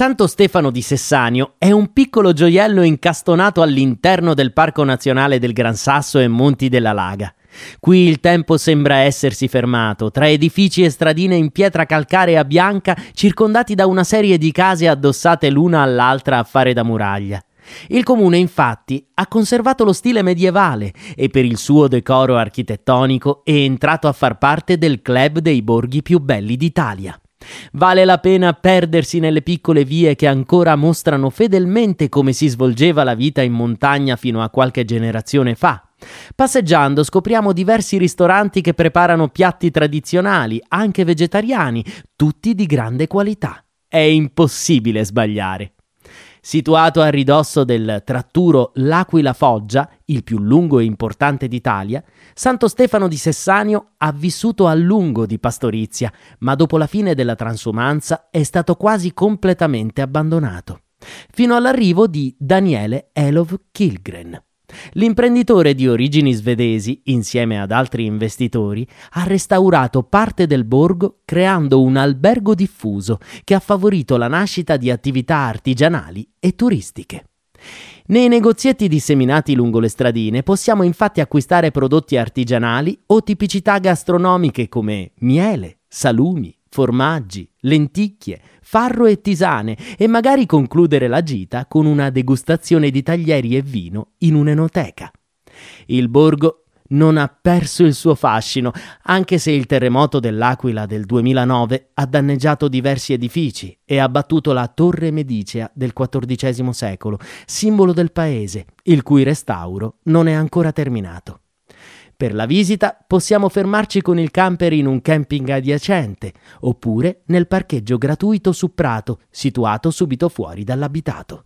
Santo Stefano di Sessanio è un piccolo gioiello incastonato all'interno del Parco Nazionale del Gran Sasso e Monti della Laga. Qui il tempo sembra essersi fermato, tra edifici e stradine in pietra calcarea bianca, circondati da una serie di case addossate l'una all'altra a fare da muraglia. Il comune infatti ha conservato lo stile medievale e per il suo decoro architettonico è entrato a far parte del club dei borghi più belli d'Italia. Vale la pena perdersi nelle piccole vie che ancora mostrano fedelmente come si svolgeva la vita in montagna fino a qualche generazione fa. Passeggiando scopriamo diversi ristoranti che preparano piatti tradizionali, anche vegetariani, tutti di grande qualità. È impossibile sbagliare. Situato a ridosso del tratturo L'Aquila Foggia, il più lungo e importante d'Italia, Santo Stefano di Sessanio ha vissuto a lungo di pastorizia, ma dopo la fine della transumanza è stato quasi completamente abbandonato, fino all'arrivo di Daniele Elov Kilgren. L'imprenditore di origini svedesi, insieme ad altri investitori, ha restaurato parte del borgo creando un albergo diffuso che ha favorito la nascita di attività artigianali e turistiche. Nei negozietti disseminati lungo le stradine possiamo infatti acquistare prodotti artigianali o tipicità gastronomiche come miele, salumi, formaggi, lenticchie, farro e tisane e magari concludere la gita con una degustazione di taglieri e vino in un'enoteca. Il borgo non ha perso il suo fascino, anche se il terremoto dell'Aquila del 2009 ha danneggiato diversi edifici e abbattuto la torre medicea del XIV secolo, simbolo del paese, il cui restauro non è ancora terminato. Per la visita possiamo fermarci con il camper in un camping adiacente, oppure nel parcheggio gratuito su Prato, situato subito fuori dall'abitato.